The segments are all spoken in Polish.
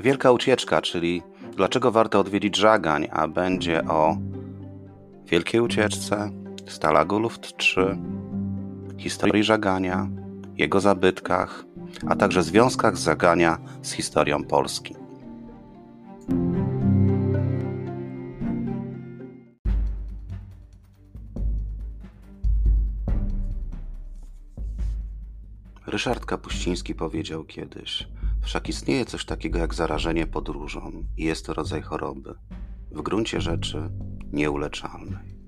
Wielka ucieczka, czyli dlaczego warto odwiedzić Żagań, a będzie o wielkiej ucieczce, Stalagu Luft 3, historii Żagania, jego zabytkach, a także związkach Żagania z historią Polski. Ryszard Kapuściński powiedział kiedyś: Wszak istnieje coś takiego jak zarażenie podróżą i jest to rodzaj choroby, w gruncie rzeczy nieuleczalnej.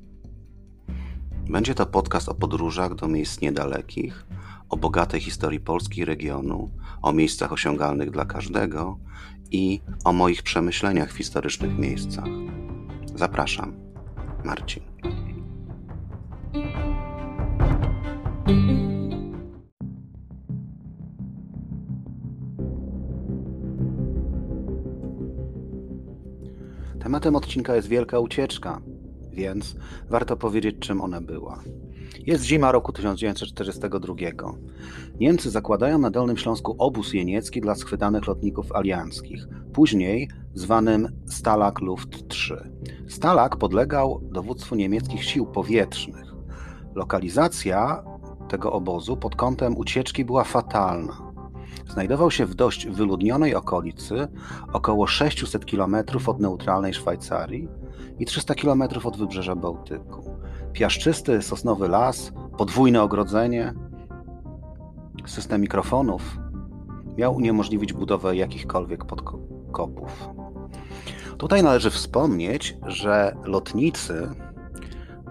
Będzie to podcast o podróżach do miejsc niedalekich, o bogatej historii Polski regionu, o miejscach osiągalnych dla każdego i o moich przemyśleniach w historycznych miejscach. Zapraszam, Marcin. Tematem odcinka jest wielka ucieczka, więc warto powiedzieć, czym ona była. Jest zima roku 1942. Niemcy zakładają na Dolnym Śląsku obóz jeniecki dla schwytanych lotników alianckich, później zwanym Stalag Luft 3. Stalag podlegał dowództwu niemieckich sił powietrznych. Lokalizacja tego obozu pod kątem ucieczki była fatalna. Znajdował się w dość wyludnionej okolicy, około 600 km od neutralnej Szwajcarii i 300 km od wybrzeża Bałtyku. Piaszczysty, sosnowy las, podwójne ogrodzenie, system mikrofonów miał uniemożliwić budowę jakichkolwiek podkopów. Tutaj należy wspomnieć, że lotnicy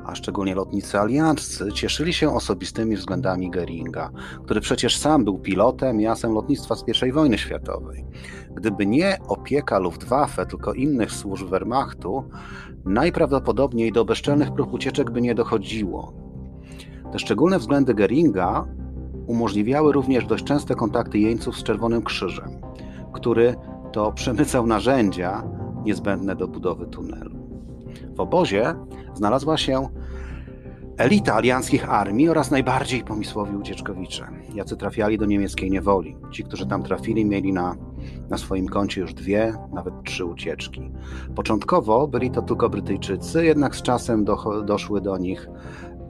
a szczególnie lotnicy alianccy, cieszyli się osobistymi względami Geringa, który przecież sam był pilotem i asem lotnictwa z I wojny światowej. Gdyby nie opieka Luftwaffe, tylko innych służb Wehrmachtu, najprawdopodobniej do bezczelnych prób ucieczek by nie dochodziło. Te szczególne względy Geringa umożliwiały również dość częste kontakty jeńców z Czerwonym Krzyżem, który to przemycał narzędzia niezbędne do budowy tunelu. W obozie znalazła się elita alianckich armii oraz najbardziej pomysłowi ucieczkowicze, jacy trafiali do niemieckiej niewoli. Ci, którzy tam trafili, mieli na, na swoim koncie już dwie, nawet trzy ucieczki. Początkowo byli to tylko Brytyjczycy, jednak z czasem do, doszły do nich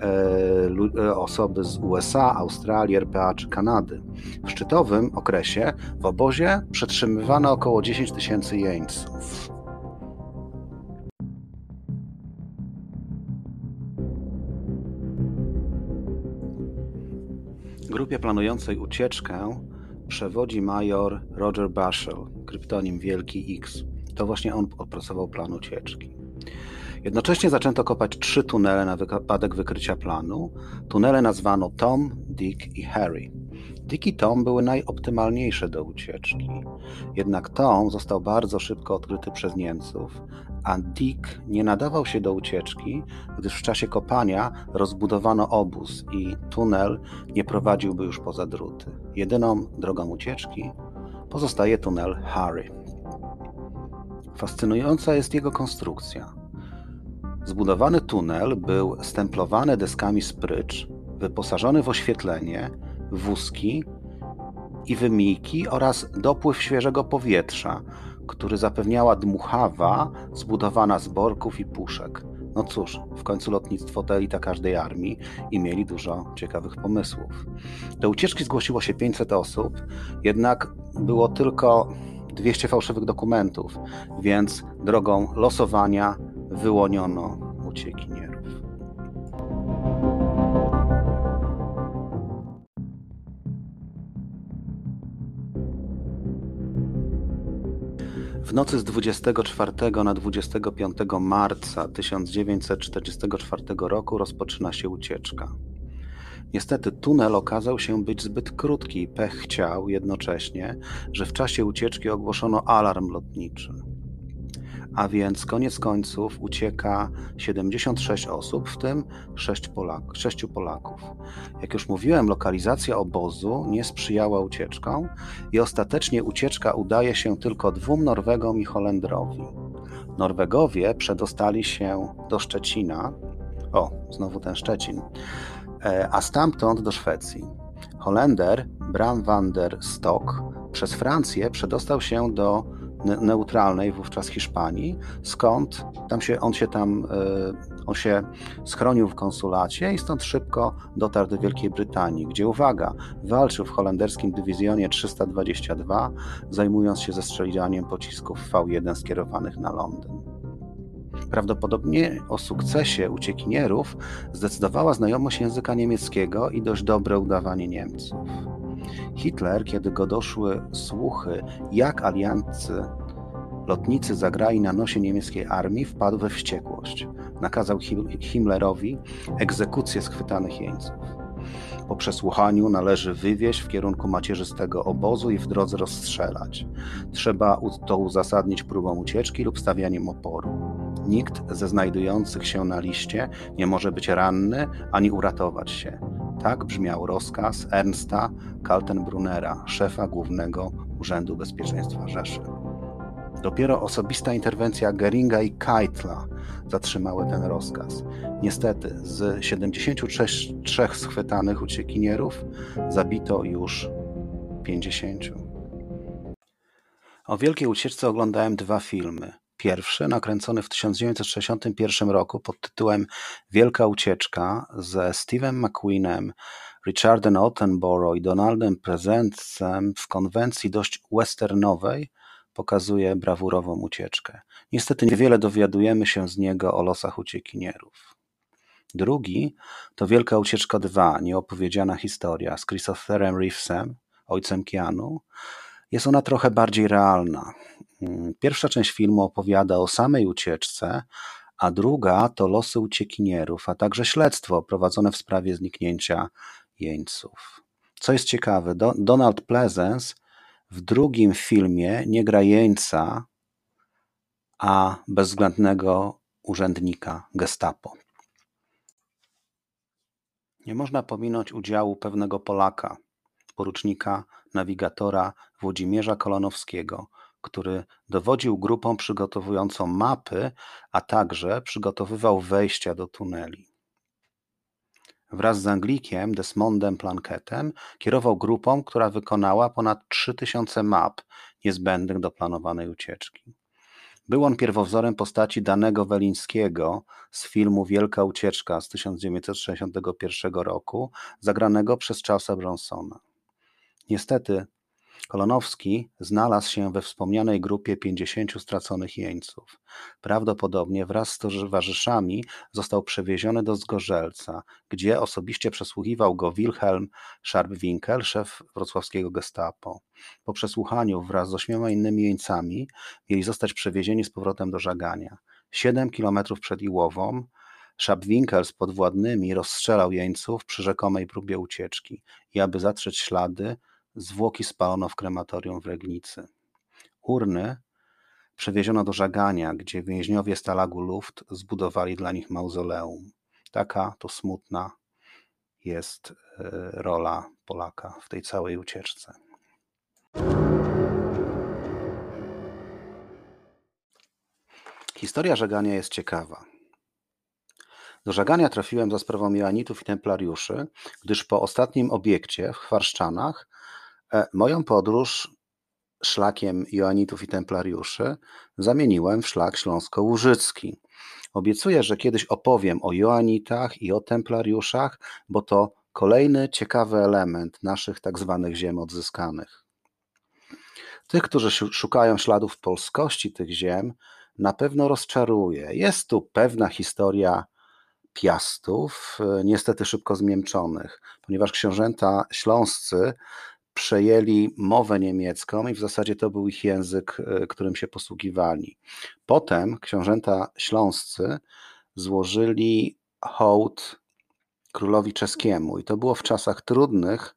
e, e osoby z USA, Australii, RPA czy Kanady. W szczytowym okresie w obozie przetrzymywano około 10 tysięcy jeńców. Grupie planującej ucieczkę przewodzi major Roger Bashel, kryptonim Wielki X. To właśnie on opracował plan ucieczki. Jednocześnie zaczęto kopać trzy tunele na wypadek wykrycia planu. Tunele nazwano Tom, Dick i Harry. Dick i Tom były najoptymalniejsze do ucieczki. Jednak Tom został bardzo szybko odkryty przez Niemców, a Dick nie nadawał się do ucieczki, gdyż w czasie kopania rozbudowano obóz i tunel nie prowadziłby już poza druty. Jedyną drogą ucieczki pozostaje tunel Harry. Fascynująca jest jego konstrukcja. Zbudowany tunel był stemplowany deskami sprycz, wyposażony w oświetlenie, wózki i wymijki oraz dopływ świeżego powietrza, który zapewniała dmuchawa zbudowana z borków i puszek. No cóż, w końcu lotnictwo to elita każdej armii i mieli dużo ciekawych pomysłów. Do ucieczki zgłosiło się 500 osób, jednak było tylko 200 fałszywych dokumentów, więc drogą losowania wyłoniono uciekinierów. W nocy z 24 na 25 marca 1944 roku rozpoczyna się ucieczka. Niestety tunel okazał się być zbyt krótki i pech chciał jednocześnie, że w czasie ucieczki ogłoszono alarm lotniczy a więc koniec końców ucieka 76 osób, w tym 6, Polak 6 Polaków. Jak już mówiłem, lokalizacja obozu nie sprzyjała ucieczkom i ostatecznie ucieczka udaje się tylko dwóm Norwegom i Holendrowi. Norwegowie przedostali się do Szczecina, o, znowu ten Szczecin, e, a stamtąd do Szwecji. Holender Bram van der Stok przez Francję przedostał się do neutralnej wówczas Hiszpanii, skąd tam się, on się tam e, on się schronił w konsulacie i stąd szybko dotarł do Wielkiej Brytanii, gdzie uwaga, walczył w holenderskim dywizjonie 322, zajmując się zestrzeliwaniem pocisków V1 skierowanych na Londyn. Prawdopodobnie o sukcesie uciekinierów zdecydowała znajomość języka niemieckiego i dość dobre udawanie Niemców. Hitler, kiedy go doszły słuchy, jak aliancy lotnicy zagrali na nosie niemieckiej armii, wpadł we wściekłość. Nakazał Himmlerowi egzekucję schwytanych jeńców. Po przesłuchaniu należy wywieźć w kierunku macierzystego obozu i w drodze rozstrzelać. Trzeba to uzasadnić próbą ucieczki lub stawianiem oporu. Nikt ze znajdujących się na liście nie może być ranny ani uratować się. Tak brzmiał rozkaz Ernsta Kaltenbrunera, szefa Głównego Urzędu Bezpieczeństwa Rzeszy. Dopiero osobista interwencja Geringa i Keitla zatrzymały ten rozkaz. Niestety, z 73 schwytanych uciekinierów zabito już 50. O wielkiej ucieczce oglądałem dwa filmy. Pierwszy, nakręcony w 1961 roku pod tytułem Wielka Ucieczka ze Steve'em McQueenem, Richardem Attenborough i Donaldem Prezencem w konwencji dość westernowej, pokazuje brawurową ucieczkę. Niestety niewiele dowiadujemy się z niego o losach uciekinierów. Drugi to Wielka Ucieczka 2, nieopowiedziana historia z Christopherem Reevesem, ojcem Keanu. Jest ona trochę bardziej realna. Pierwsza część filmu opowiada o samej ucieczce, a druga to losy uciekinierów, a także śledztwo prowadzone w sprawie zniknięcia jeńców. Co jest ciekawe, Donald Pleasence w drugim filmie nie gra jeńca, a bezwzględnego urzędnika gestapo. Nie można pominąć udziału pewnego Polaka, porucznika nawigatora Włodzimierza Kolonowskiego, który dowodził grupą przygotowującą mapy, a także przygotowywał wejścia do tuneli. Wraz z Anglikiem Desmondem Plankettem kierował grupą, która wykonała ponad 3000 map niezbędnych do planowanej ucieczki. Był on pierwowzorem postaci Danego Welińskiego z filmu Wielka Ucieczka z 1961 roku, zagranego przez Charlesa Bronsona. Niestety Kolonowski znalazł się we wspomnianej grupie pięćdziesięciu straconych jeńców. Prawdopodobnie wraz z towarzyszami został przewieziony do Zgorzelca, gdzie osobiście przesłuchiwał go Wilhelm Scharpwinkel, szef wrocławskiego gestapo. Po przesłuchaniu wraz z ośmioma innymi jeńcami mieli zostać przewiezieni z powrotem do Żagania. Siedem kilometrów przed Iłową Scharpwinkel z podwładnymi rozstrzelał jeńców przy rzekomej próbie ucieczki i aby zatrzeć ślady, Zwłoki spalono w krematorium w Regnicy. Urny przewieziono do Żagania, gdzie więźniowie Stalagu Luft zbudowali dla nich mauzoleum. Taka to smutna jest e, rola Polaka w tej całej ucieczce. Historia Żagania jest ciekawa. Do Żagania trafiłem za sprawą Joanitów i Templariuszy, gdyż po ostatnim obiekcie w Chwarszczanach moją podróż szlakiem Joanitów i Templariuszy zamieniłem w szlak śląsko-łużycki. Obiecuję, że kiedyś opowiem o Joanitach i o Templariuszach, bo to kolejny ciekawy element naszych tak zwanych ziem odzyskanych. Tych, którzy szukają śladów polskości tych ziem, na pewno rozczaruje. Jest tu pewna historia piastów, e, niestety szybko zmięczonych, ponieważ książęta śląscy przejęli mowę niemiecką i w zasadzie to był ich język, e, którym się posługiwali. Potem książęta śląscy złożyli hołd królowi czeskiemu i to było w czasach trudnych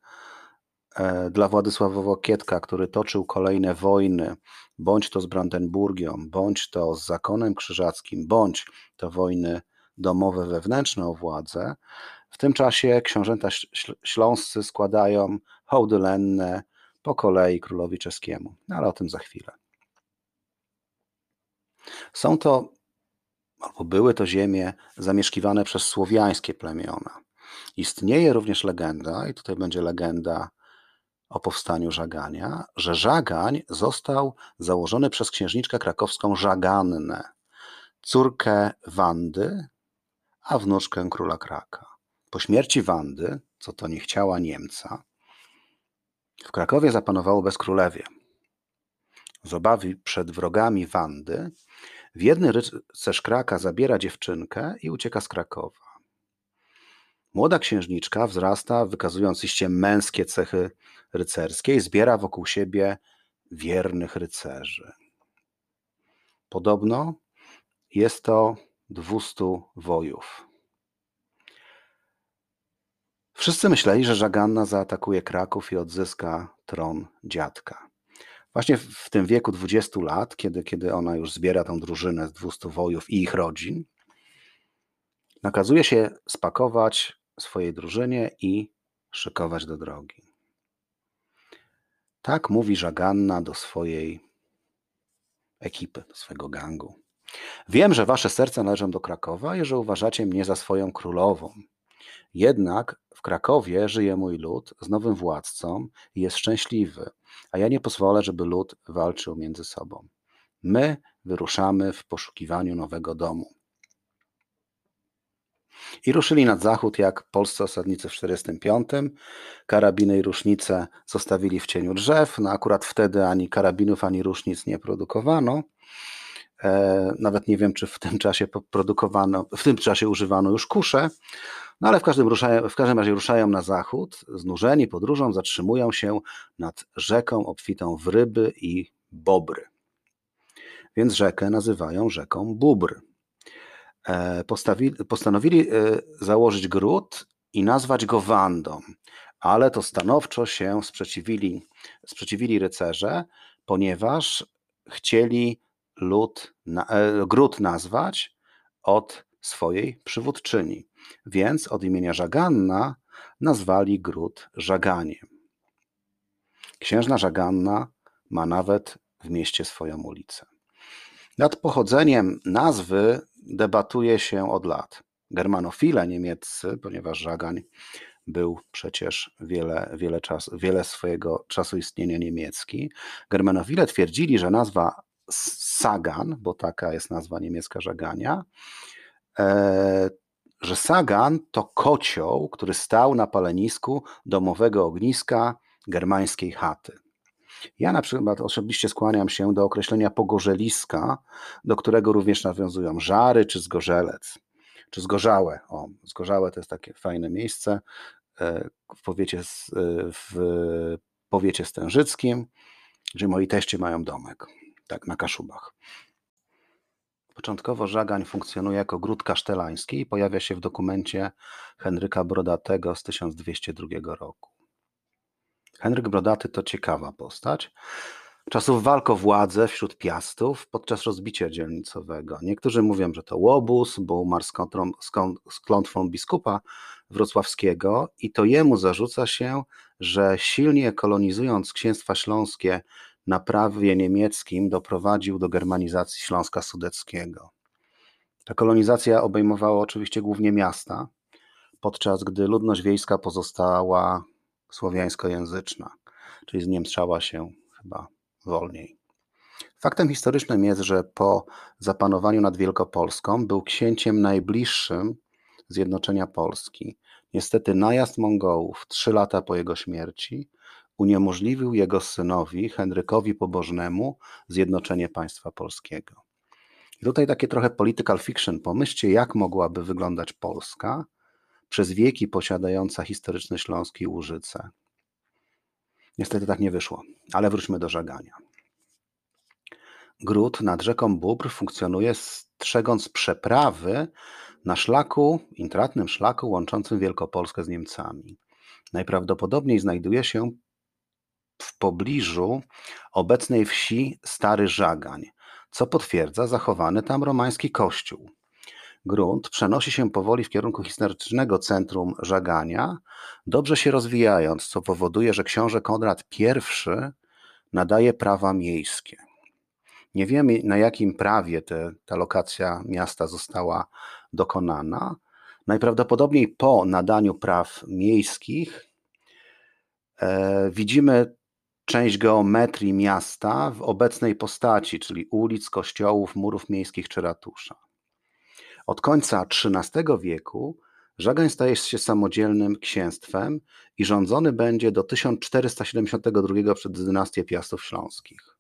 e, dla Władysława Wokietka, który toczył kolejne wojny, bądź to z Brandenburgią, bądź to z zakonem krzyżackim, bądź to wojny domowe wewnętrzne o władzę. W tym czasie książęta śląscy składają hołdy lenne po kolei królowi czeskiemu, no, ale o tym za chwilę. Są to, albo były to ziemie zamieszkiwane przez słowiańskie plemiona. Istnieje również legenda, i tutaj będzie legenda o powstaniu Żagania, że Żagań został założony przez księżniczkę krakowską Żagannę, córkę Wandy, a wnuczkę króla Kraka. Po śmierci Wandy, co to nie chciała Niemca, w Krakowie zapanowało bezkrólewie. Z obawy przed wrogami Wandy, Wiedny rycerz Kraka zabiera dziewczynkę i ucieka z Krakowa. Młoda księżniczka wzrasta, wykazując iście męskie cechy rycerskie i zbiera wokół siebie wiernych rycerzy. Podobno jest to 200 wojów. Wszyscy myśleli, że Żaganna zaatakuje Kraków i odzyska tron dziadka. Właśnie w tym wieku 20 lat, kiedy, kiedy ona już zbiera tą drużynę z 200 wojów i ich rodzin, nakazuje się spakować swojej drużynie i szykować do drogi. Tak mówi Żaganna do swojej ekipy, do swojego gangu. Wiem, że wasze serca należą do Krakowa i że uważacie mnie za swoją królową. Jednak w Krakowie żyje mój lud z nowym władcą i jest szczęśliwy, a ja nie pozwolę, żeby lud walczył między sobą. My wyruszamy w poszukiwaniu nowego domu. I ruszyli nad zachód, jak polscy osadnicy w 45. Karabiny i rusznice zostawili w cieniu drzew. No akurat wtedy ani karabinów, ani rusznic nie produkowano. E, nawet nie wiem, czy w tym czasie produkowano, w tym czasie używano już kusze. No ale w każdym, ruszają, w każdym razie ruszają na zachód, znużeni podróżą, zatrzymują się nad rzeką obfitą w ryby i bobry. Więc rzekę nazywają rzeką Bóbr. E, postawili, postanowili e, założyć gród i nazwać go Wandą, ale to stanowczo się sprzeciwili, sprzeciwili rycerze, ponieważ chcieli lud, e, gród nazwać od swojej przywódczyni. Więc od imienia Żaganna nazwali gród Żaganiem. Księżna Żaganna ma nawet w mieście swoją ulicę. Nad pochodzeniem nazwy debatuje się od lat. Germanofile niemieccy, ponieważ Żagań był przecież wiele, wiele, czas, wiele swojego czasu istnienia niemiecki, Germanofile twierdzili, że nazwa Sagan, bo taka jest nazwa niemiecka Żagania, e, że Sagan to kocioł, który stał na palenisku domowego ogniska germańskiej chaty. Ja na przykład osobiście skłaniam się do określenia pogorzeliska, do którego również nawiązują żary czy zgorzelec, czy zgorzałe. O, zgorzałe to jest takie fajne miejsce e, w powiecie, e, w powiecie stężyckim, gdzie moi teście mają domek, tak, na Kaszubach. Początkowo Żagań funkcjonuje jako gród kasztelański i pojawia się w dokumencie Henryka Brodatego z 1202 roku. Henryk Brodaty to ciekawa postać. Czasów walk o władzę wśród piastów podczas rozbicia dzielnicowego. Niektórzy mówią, że to łobuz, bo umarł z, kontrą, z klątwą biskupa wrocławskiego i to jemu zarzuca się, że silnie kolonizując księstwa śląskie na prawie niemieckim doprowadził do germanizacji Śląska Sudeckiego. Ta kolonizacja obejmowała oczywiście głównie miasta, podczas gdy ludność wiejska pozostała słowiańskojęzyczna, czyli zniemszała się chyba wolniej. Faktem historycznym jest, że po zapanowaniu nad Wielkopolską był księciem najbliższym zjednoczenia Polski. Niestety najazd Mongołów trzy lata po jego śmierci uniemożliwił jego synowi Henrykowi Pobożnemu zjednoczenie państwa polskiego. I tutaj takie trochę political fiction. Pomyślcie, jak mogłaby wyglądać Polska, przez wieki posiadająca historyczny Śląsk i Łużyce. Niestety tak nie wyszło, ale wróćmy do żagania. Gród nad rzeką Bóbr funkcjonuje strzegąc przeprawy na szlaku, intratnym szlaku łączącym Wielkopolskę z Niemcami. Najprawdopodobniej znajduje się w pobliżu obecnej wsi Stary Żagań, co potwierdza zachowany tam romański kościół grunt przenosi się powoli w kierunku historycznego centrum żagania, dobrze się rozwijając, co powoduje, że książę Konrad I nadaje prawa miejskie. Nie wiemy, na jakim prawie te, ta lokacja miasta została dokonana. Najprawdopodobniej po nadaniu praw miejskich E, widzimy część geometrii miasta w obecnej postaci, czyli ulic, kościołów, murów miejskich czy ratusza. Od końca XIII wieku Żagań staje się samodzielnym księstwem i rządzony będzie do 1472 przez dynastię Piastów Śląskich.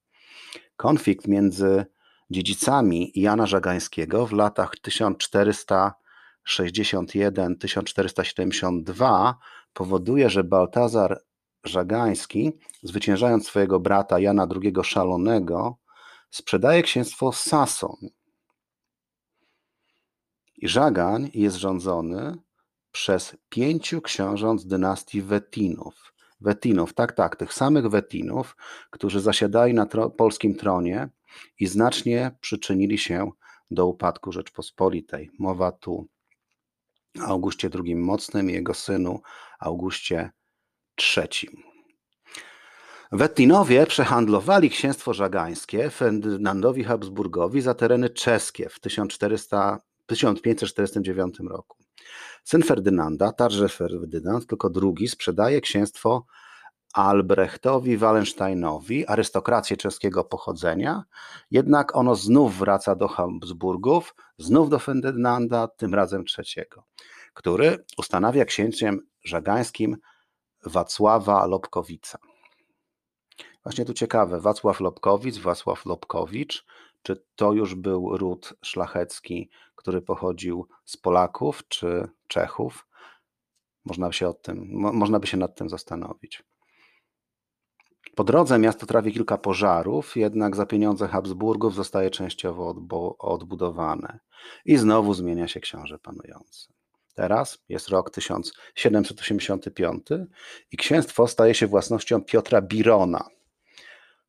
Konflikt między dziedzicami Jana Żagańskiego w latach 1461-1472 powoduje, że Baltazar Żagański, zwyciężając swojego brata Jana II Szalonego, sprzedaje księstwo Sason. I Żagań jest rządzony przez pięciu książąt dynastii Wetinów. Wetinów, tak, tak, tych samych Wetinów, którzy zasiadali na tro polskim tronie i znacznie przyczynili się do upadku Rzeczpospolitej. Mowa tu o Augustie II Mocnym i jego synu Augustie III. Wettinowie przehandlowali księstwo żagańskie Ferdynandowi Habsburgowi za tereny czeskie w 1400, 1549 roku. Syn Ferdynanda, także Ferdynand, tylko drugi, sprzedaje księstwo Albrechtowi Wallensteinowi, arystokrację czeskiego pochodzenia, jednak ono znów wraca do Habsburgów, znów do Ferdynanda, tym razem trzeciego, który ustanawia księciem żagańskim Wacława Lobkowica. Właśnie tu ciekawe, Wacław Lobkowicz, Wacław Lobkowicz, czy to już był ród szlachecki, który pochodził z Polaków czy Czechów? Można, się od tym, można by się nad tym zastanowić. Po drodze miasto trawi kilka pożarów, jednak za pieniądze Habsburgów zostaje częściowo odbudowane. I znowu zmienia się książę panujący. Teraz jest rok 1785 i księstwo staje się własnością Piotra Birona,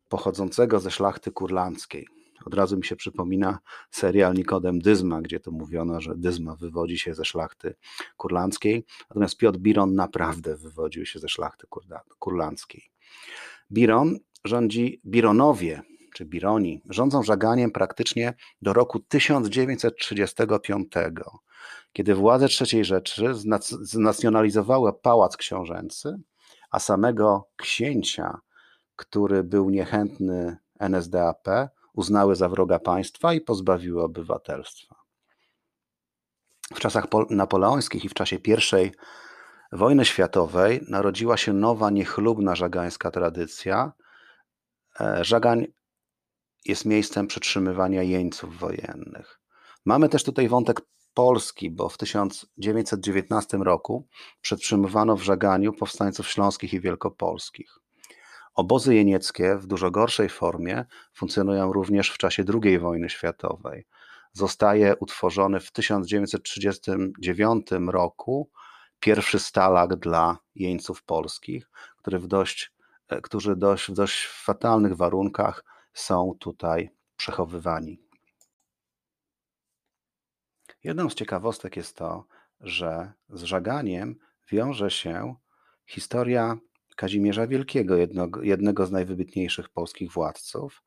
pochodzącego ze szlachty kurlandzkiej. Od razu mi się przypomina serial Nikodem Dyzma, gdzie to mówiono, że Dyzma wywodzi się ze szlachty kurlandzkiej, natomiast Piotr Biron naprawdę wywodził się ze szlachty kurlandzkiej. Biron rządzi, Bironowie, czy Bironi, rządzą żaganiem praktycznie do roku 1935, kiedy władze III Rzeszy znacjonalizowały pałac książęcy, a samego księcia, który był niechętny NSDAP, uznały za wroga państwa i pozbawiły obywatelstwa. W czasach napoleońskich i w czasie I wojny światowej narodziła się nowa, niechlubna żagańska tradycja. E, Żagań jest miejscem przetrzymywania jeńców wojennych. Mamy też tutaj wątek Polski, bo w 1919 roku przetrzymywano w Żaganiu powstańców śląskich i wielkopolskich. Obozy jenieckie w dużo gorszej formie funkcjonują również w czasie II wojny światowej. Zostaje utworzony w 1939 roku pierwszy stalag dla jeńców polskich, który w dość, e, którzy dość, w dość fatalnych warunkach są tutaj przechowywani. Jedną z ciekawostek jest to, że z żaganiem wiąże się historia Kazimierza Wielkiego, jednego, jednego z najwybitniejszych polskich władców.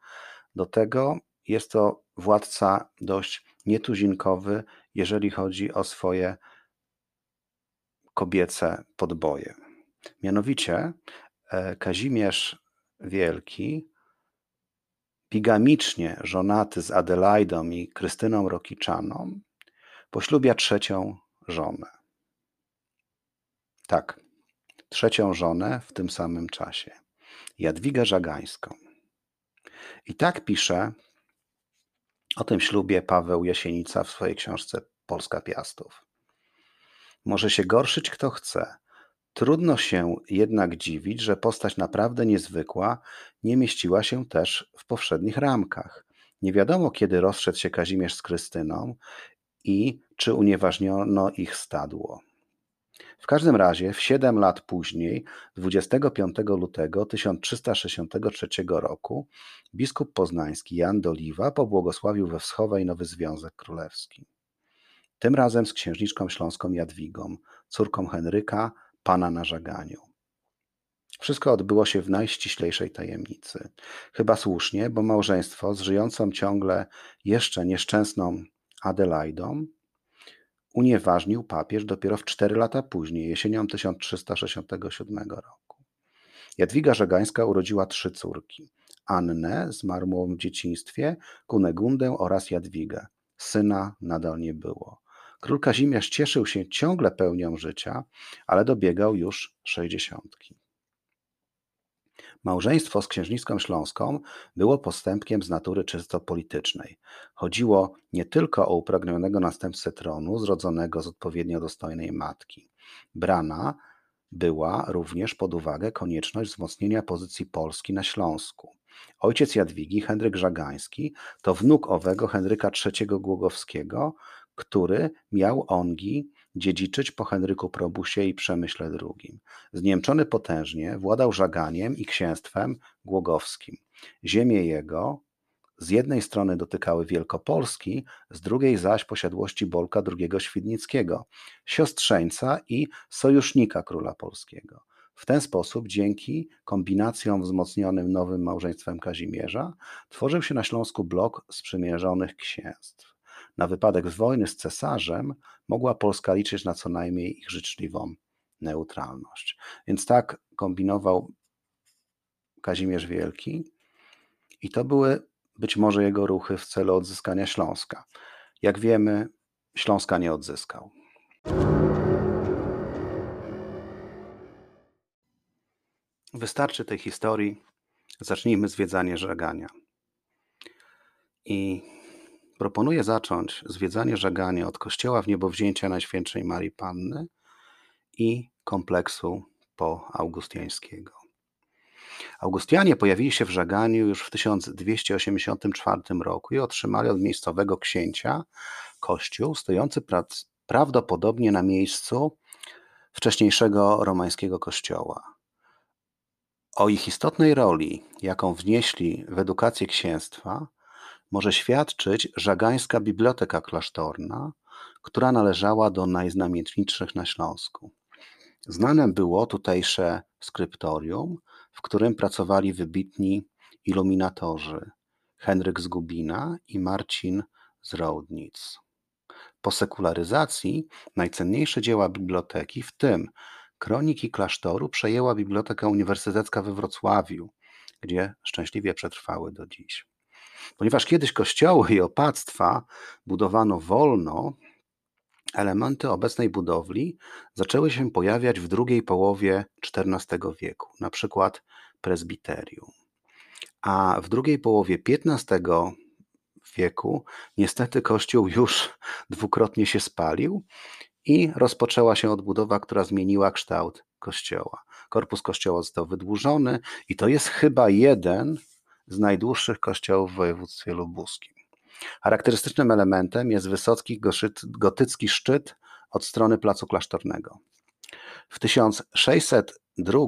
Do tego jest to władca dość nietuzinkowy, jeżeli chodzi o swoje kobiece podboje. Mianowicie e, Kazimierz Wielki, bigamicznie żonaty z Adelaidą i Krystyną Rokiczaną, poślubia trzecią żonę. Tak, trzecią żonę w tym samym czasie, Jadwigę Żagańską. I tak pisze o tym ślubie Paweł Jasienica w swojej książce Polska Piastów. Może się gorszyć kto chce. Trudno się jednak dziwić, że postać naprawdę niezwykła nie mieściła się też w powszednich ramkach. Nie wiadomo, kiedy rozszedł się Kazimierz z Krystyną i czy unieważniono ich stadło. W każdym razie w siedem lat później, 25 lutego 1363 roku, biskup poznański Jan Doliwa pobłogosławił we Wschowej nowy Związek Królewski. Tym razem z księżniczką śląską Jadwigą, córką Henryka, pana na żaganiu. Wszystko odbyło się w najściślejszej tajemnicy. Chyba słusznie, bo małżeństwo z żyjącą ciągle jeszcze nieszczęsną Adelaidą unieważnił papież dopiero w cztery lata później, jesienią 1367 roku. Jadwiga Żagańska urodziła trzy córki. Annę, zmarłą w dzieciństwie, Kunegundę oraz Jadwigę. Syna nadal nie było. Król Kazimierz cieszył się ciągle pełnią życia, ale dobiegał już sześćdziesiątki. Małżeństwo z księżniską śląską było postępkiem z natury czysto politycznej. Chodziło nie tylko o upragnionego następcę tronu, zrodzonego z odpowiednio dostojnej matki. Brana była również pod uwagę konieczność wzmocnienia pozycji Polski na Śląsku. Ojciec Jadwigi, Henryk Żagański, to wnuk owego Henryka III Głogowskiego, który miał ongi dziedziczyć po Henryku Probusie i Przemyśle II. Zniemczony potężnie władał Żaganiem i księstwem głogowskim. Ziemie jego z jednej strony dotykały Wielkopolski, z drugiej zaś posiadłości Bolka II Świdnickiego, siostrzeńca i sojusznika króla polskiego. W ten sposób, dzięki kombinacjom wzmocnionym nowym małżeństwem Kazimierza, tworzył się na Śląsku blok sprzymierzonych księstw. Na wypadek wojny z cesarzem mogła Polska liczyć na co najmniej ich życzliwą neutralność. Więc tak kombinował Kazimierz Wielki i to były być może jego ruchy w celu odzyskania Śląska. Jak wiemy, Śląska nie odzyskał. Wystarczy tej historii. Zacznijmy zwiedzanie żegania. I proponuję zacząć zwiedzanie żegania od kościoła w niebowzięcia Najświętszej Marii Panny i kompleksu po Augustiańskiego. Augustianie pojawili się w Żaganiu już w 1284 roku i otrzymali od miejscowego księcia kościół stojący prawdopodobnie na miejscu wcześniejszego romańskiego kościoła. O ich istotnej roli, jaką wnieśli w edukację księstwa, może świadczyć żagańska biblioteka klasztorna, która należała do najznamienitszych na Śląsku. Znane było tutejsze skryptorium, w którym pracowali wybitni iluminatorzy Henryk z Gubina i Marcin z Roudnic. Po sekularyzacji najcenniejsze dzieła biblioteki, w tym Kroniki klasztoru przejęła Biblioteka Uniwersytecka we Wrocławiu, gdzie szczęśliwie przetrwały do dziś. Ponieważ kiedyś kościoły i opactwa budowano wolno, elementy obecnej budowli zaczęły się pojawiać w drugiej połowie XIV wieku, na przykład prezbiterium. A w drugiej połowie XV wieku niestety kościół już dwukrotnie się spalił i rozpoczęła się odbudowa, która zmieniła kształt kościoła. Korpus kościoła został wydłużony i to jest chyba jeden z najdłuższych kościołów w województwie lubuskim. Charakterystycznym elementem jest wysoki gotycki szczyt od strony placu klasztornego. W 1602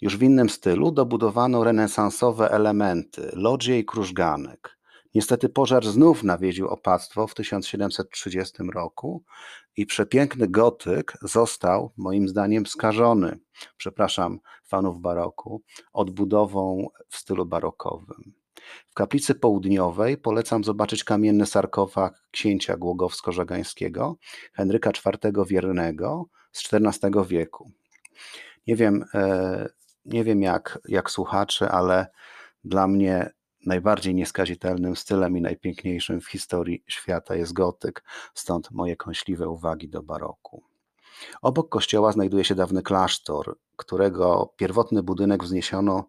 już w innym stylu dobudowano renesansowe elementy, lodzie i krużganek. Niestety pożar znów nawiedził opactwo w 1730 roku i przepiękny gotyk został, moim zdaniem, skażony, przepraszam fanów baroku, odbudową w stylu barokowym. W kaplicy południowej polecam zobaczyć kamienny sarkofag księcia Głogowsko-Żagańskiego, Henryka IV Wiernego z XIV wieku. Nie wiem, e, nie wiem jak, jak słuchacze, ale dla mnie najbardziej nieskazitelnym stylem i najpiękniejszym w historii świata jest gotyk, stąd moje kąśliwe uwagi do baroku. Obok kościoła znajduje się dawny klasztor, którego pierwotny budynek wzniesiono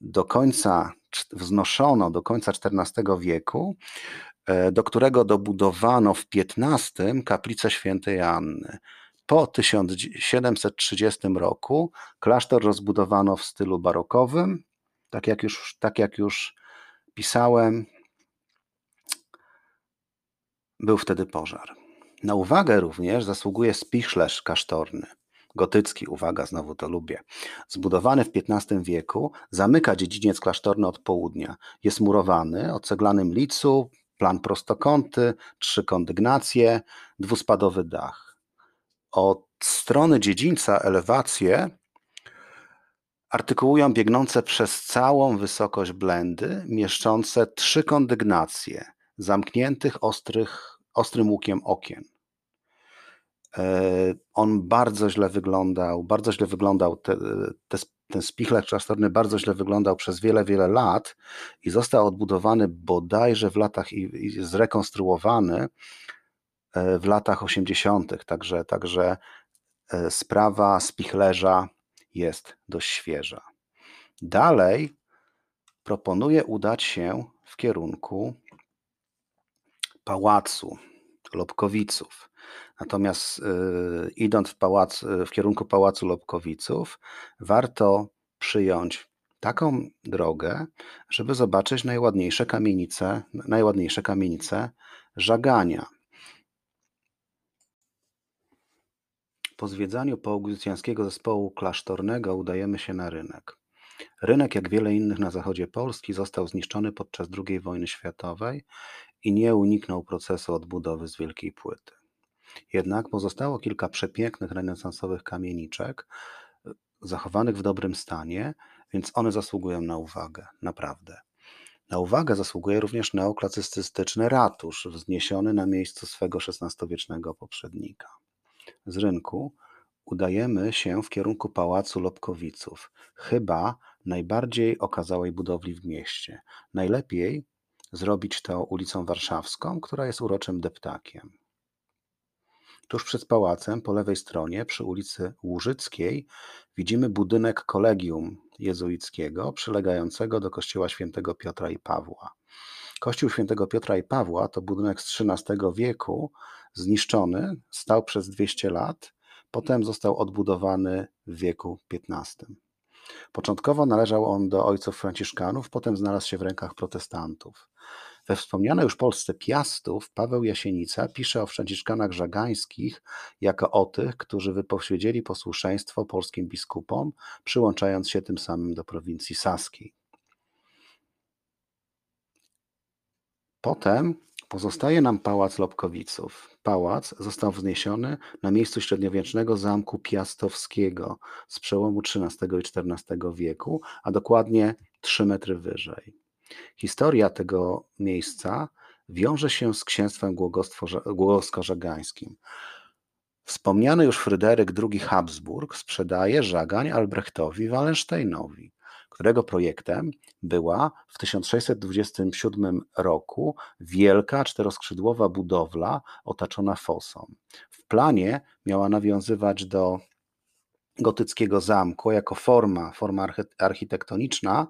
do końca, wznoszono do końca XIV wieku, e, do którego dobudowano w XV kaplicę świętej Anny. Po 1730 roku klasztor rozbudowano w stylu barokowym, tak jak już, tak jak już pisałem, był wtedy pożar. Na uwagę również zasługuje spichlerz kasztorny, gotycki, uwaga, znowu to lubię. Zbudowany w XV wieku, zamyka dziedziniec klasztorny od południa. Jest murowany o ceglanym licu, plan prostokąty, trzy kondygnacje, dwuspadowy dach. Od strony dziedzińca elewacje artykułują biegnące przez całą wysokość blendy, mieszczące trzy kondygnacje zamkniętych ostrych, ostrym łukiem okien. E, on bardzo źle wyglądał, bardzo źle wyglądał te, te, ten spichler klasztorny bardzo źle wyglądał przez wiele, wiele lat i został odbudowany bodajże w latach i, i zrekonstruowany e, w latach 80. Także, także e, sprawa spichlerza jest dość świeża. Dalej proponuję udać się w kierunku pałacu Lobkowiców. Natomiast y, idąc w, pałac, w kierunku pałacu Lobkowiców, warto przyjąć taką drogę, żeby zobaczyć najładniejsze kamienice, najładniejsze kamienice Żagania. Po zwiedzaniu poaugustyńskiego zespołu klasztornego udajemy się na rynek. Rynek, jak wiele innych na zachodzie Polski, został zniszczony podczas II wojny światowej i nie uniknął procesu odbudowy z wielkiej płyty. Jednak pozostało kilka przepięknych renesansowych kamieniczek, zachowanych w dobrym stanie, więc one zasługują na uwagę, naprawdę. Na uwagę zasługuje również neoklasystyczny ratusz, wzniesiony na miejscu swego XVI-wiecznego poprzednika. Z rynku udajemy się w kierunku Pałacu Lobkowiców, chyba najbardziej okazałej budowli w mieście. Najlepiej zrobić to ulicą Warszawską, która jest uroczym deptakiem. Tuż przed pałacem, po lewej stronie, przy ulicy Łużyckiej, widzimy budynek kolegium jezuickiego przylegającego do kościoła świętego Piotra i Pawła. Kościół świętego Piotra i Pawła to budynek z XIII wieku, zniszczony, stał przez 200 lat, potem został odbudowany w wieku XV. Początkowo należał on do ojców franciszkanów, potem znalazł się w rękach protestantów. We wspomnianej już Polsce Piastów Paweł Jasienica pisze o franciszkanach żagańskich jako o tych, którzy wypowiedzieli posłuszeństwo polskim biskupom, przyłączając się tym samym do prowincji saskiej. Potem Pozostaje nam pałac Lobkowiców. Pałac został wzniesiony na miejscu średniowiecznego zamku piastowskiego z przełomu XIII i XIV wieku, a dokładnie 3 metry wyżej. Historia tego miejsca wiąże się z księstwem głogosko-żagańskim. Wspomniany już Fryderyk II Habsburg sprzedaje żagań Albrechtowi Wallensteinowi którego projektem była w 1627 roku wielka czteroskrzydłowa budowla otaczona fosą. W planie miała nawiązywać do gotyckiego zamku jako forma, forma architektoniczna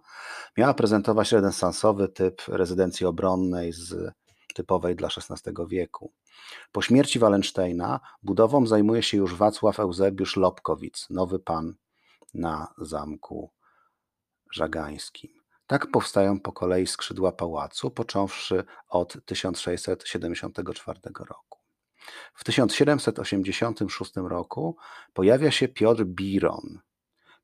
miała prezentować renesansowy typ rezydencji obronnej z typowej dla XVI wieku. Po śmierci Wallensteina budową zajmuje się już Wacław Eusebiusz Lobkowicz, nowy pan na zamku żagańskim. Tak powstają po kolei skrzydła pałacu, począwszy od 1674 roku. W 1786 roku pojawia się Piotr Biron,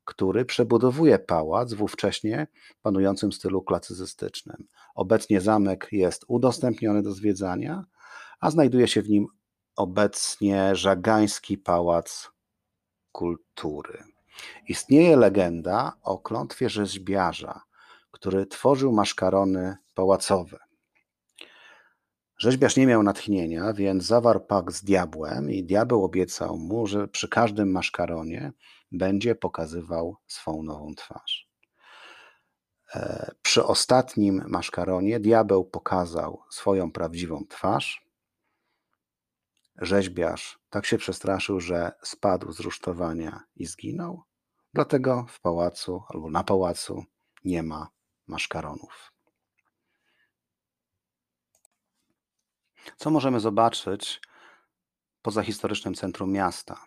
który przebudowuje pałac w ówcześnie panującym stylu klasycystycznym. Obecnie zamek jest udostępniony do zwiedzania, a znajduje się w nim obecnie Żagański Pałac Kultury. Istnieje legenda o klątwie rzeźbiarza, który tworzył maszkarony pałacowe. Rzeźbiarz nie miał natchnienia, więc zawarł pakt z diabłem i diabeł obiecał mu, że przy każdym maszkaronie będzie pokazywał swą nową twarz. E, przy ostatnim maszkaronie diabeł pokazał swoją prawdziwą twarz. Rzeźbiarz tak się przestraszył, że spadł z rusztowania i zginął. Dlatego w pałacu albo na pałacu nie ma maszkaronów. Co możemy zobaczyć poza historycznym centrum miasta?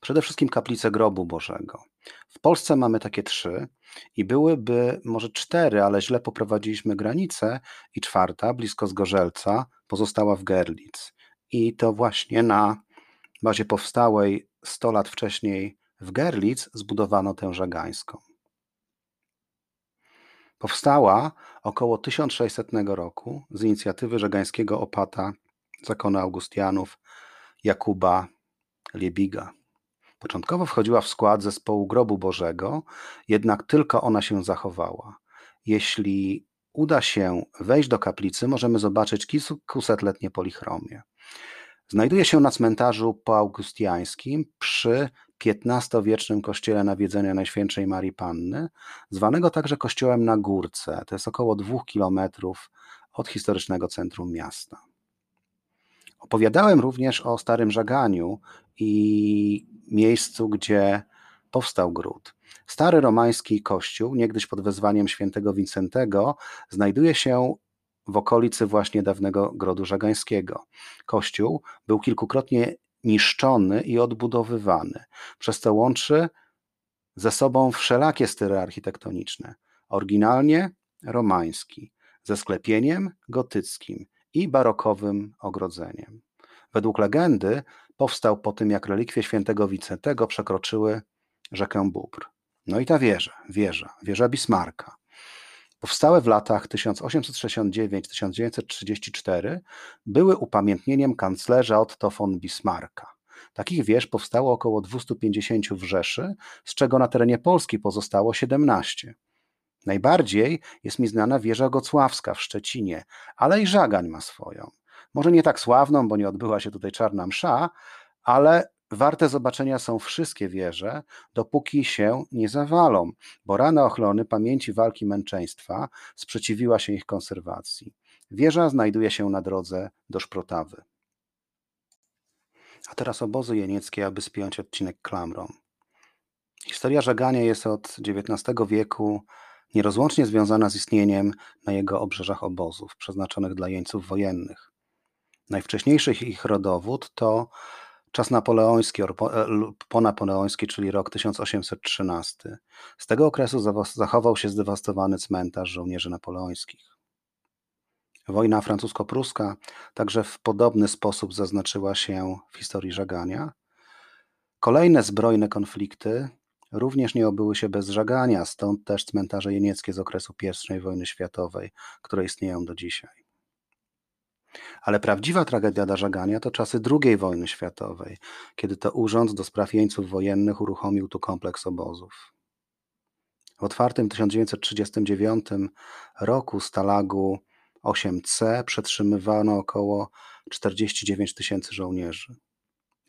Przede wszystkim kaplice grobu Bożego. W Polsce mamy takie trzy i byłyby może cztery, ale źle poprowadziliśmy granicę i czwarta, blisko Zgorzelca, pozostała w Gerlitz. I to właśnie na bazie powstałej 100 lat wcześniej w Gerlitz zbudowano tę żagańską. Powstała około 1600 roku z inicjatywy żegańskiego opata zakonu Augustianów Jakuba Liebiga. Początkowo wchodziła w skład zespołu Grobu Bożego, jednak tylko ona się zachowała. Jeśli uda się wejść do kaplicy, możemy zobaczyć kilkusetletnie polichromie. Znajduje się na cmentarzu poaugustiańskim przy XV-wiecznym kościele Nawiedzenia Najświętszej Marii Panny, zwanego także kościołem na Górce. To jest około dwóch kilometrów od historycznego centrum miasta. Opowiadałem również o Starym Żaganiu i miejscu, gdzie powstał gród. Stary romański kościół, niegdyś pod wezwaniem świętego Wincentego, znajduje się w okolicy właśnie dawnego grodu żagańskiego. Kościół był kilkukrotnie niszczony i odbudowywany, przez co łączy ze sobą wszelakie styly architektoniczne. Oryginalnie romański, ze sklepieniem gotyckim i barokowym ogrodzeniem. Według legendy powstał po tym, jak relikwie świętego Wicentego przekroczyły rzekę Bóbr. No i ta wieża, wieża, wieża Bismarka. Powstałe w latach 1869-1934 były upamiętnieniem kanclerza Otto von Bismarcka. Takich wież powstało około 250 w Rzeszy, z czego na terenie Polski pozostało 17. Najbardziej jest mi znana wieża gocławska w Szczecinie, ale i Żagań ma swoją. Może nie tak sławną, bo nie odbyła się tutaj czarna msza, ale warte zobaczenia są wszystkie wieże, dopóki się nie zawalą, bo rana ochrony pamięci walki męczeństwa sprzeciwiła się ich konserwacji. Wieża znajduje się na drodze do Szprotawy. A teraz obozy jenieckie, aby spiąć odcinek klamrą. Historia żagania jest od XIX wieku nierozłącznie związana z istnieniem na jego obrzeżach obozów przeznaczonych dla jeńców wojennych. Najwcześniejszy ich rodowód to czas napoleoński e, ponapoleoński, czyli rok 1813. Z tego okresu zachował się zdewastowany cmentarz żołnierzy napoleońskich. Wojna francusko-pruska także w podobny sposób zaznaczyła się w historii żagania. Kolejne zbrojne konflikty również nie obyły się bez żagania, stąd też cmentarze jenieckie z okresu I wojny światowej, które istnieją do dzisiaj. Ale prawdziwa tragedia Darzagania to czasy II wojny światowej, kiedy to Urząd do Spraw Jeńców Wojennych uruchomił tu kompleks obozów. W otwartym 1939 roku stalagu 8C przetrzymywano około 49 tysięcy żołnierzy.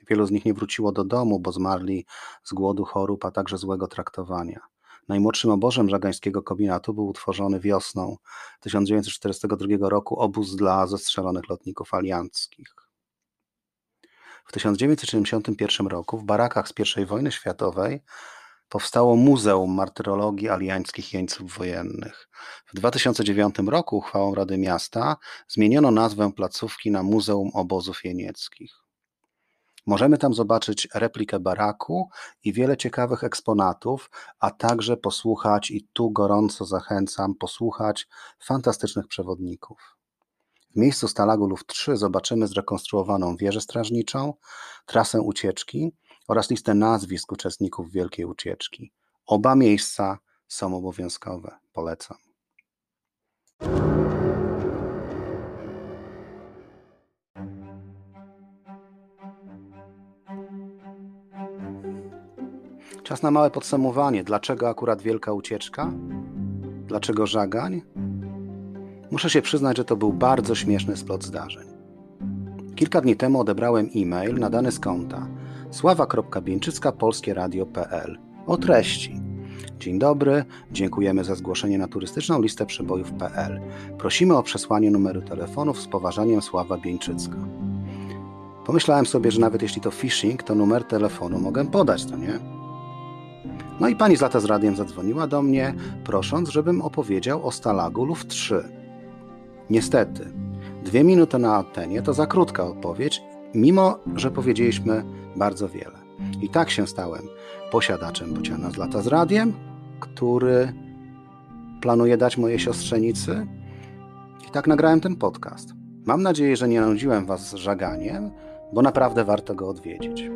Wielu z nich nie wróciło do domu, bo zmarli z głodu, chorób, a także złego traktowania. Najmłodszym obożem żagańskiego kombinatu był utworzony wiosną 1942 roku obóz dla zestrzelonych lotników alianckich. W 1971 roku w barakach z I wojny światowej powstało Muzeum Martyrologii Aliańskich Jeńców Wojennych. W 2009 roku uchwałą Rady Miasta zmieniono nazwę placówki na Muzeum Obozów Jenieckich. Możemy tam zobaczyć replikę baraku i wiele ciekawych eksponatów, a także posłuchać, i tu gorąco zachęcam, posłuchać fantastycznych przewodników. W miejscu Stalagu Luft 3 zobaczymy zrekonstruowaną wieżę strażniczą, trasę ucieczki oraz listę nazwisk uczestników Wielkiej Ucieczki. Oba miejsca są obowiązkowe. Polecam. Czas na małe podsumowanie. Dlaczego akurat wielka ucieczka? Dlaczego żagań? Muszę się przyznać, że to był bardzo śmieszny splot zdarzeń. Kilka dni temu odebrałem e-mail nadany z konta sława.bieńczycka.polskieradio.pl o treści. Dzień dobry, dziękujemy za zgłoszenie na turystyczną listę przebojów.pl. Prosimy o przesłanie numeru telefonu z poważaniem Sława Bieńczycka. Pomyślałem sobie, że nawet jeśli to phishing, to numer telefonu mogę podać, to nie? No i pani z lata z radiem zadzwoniła do mnie, prosząc, żebym opowiedział o Stalagu Luft 3. Niestety, dwie minuty na antenie to za krótka odpowiedź, mimo że powiedzieliśmy bardzo wiele. I tak się stałem posiadaczem bociana z lata z radiem, który planuje dać mojej siostrzenicy. I tak nagrałem ten podcast. Mam nadzieję, że nie nudziłem Was żaganiem, bo naprawdę warto go odwiedzić.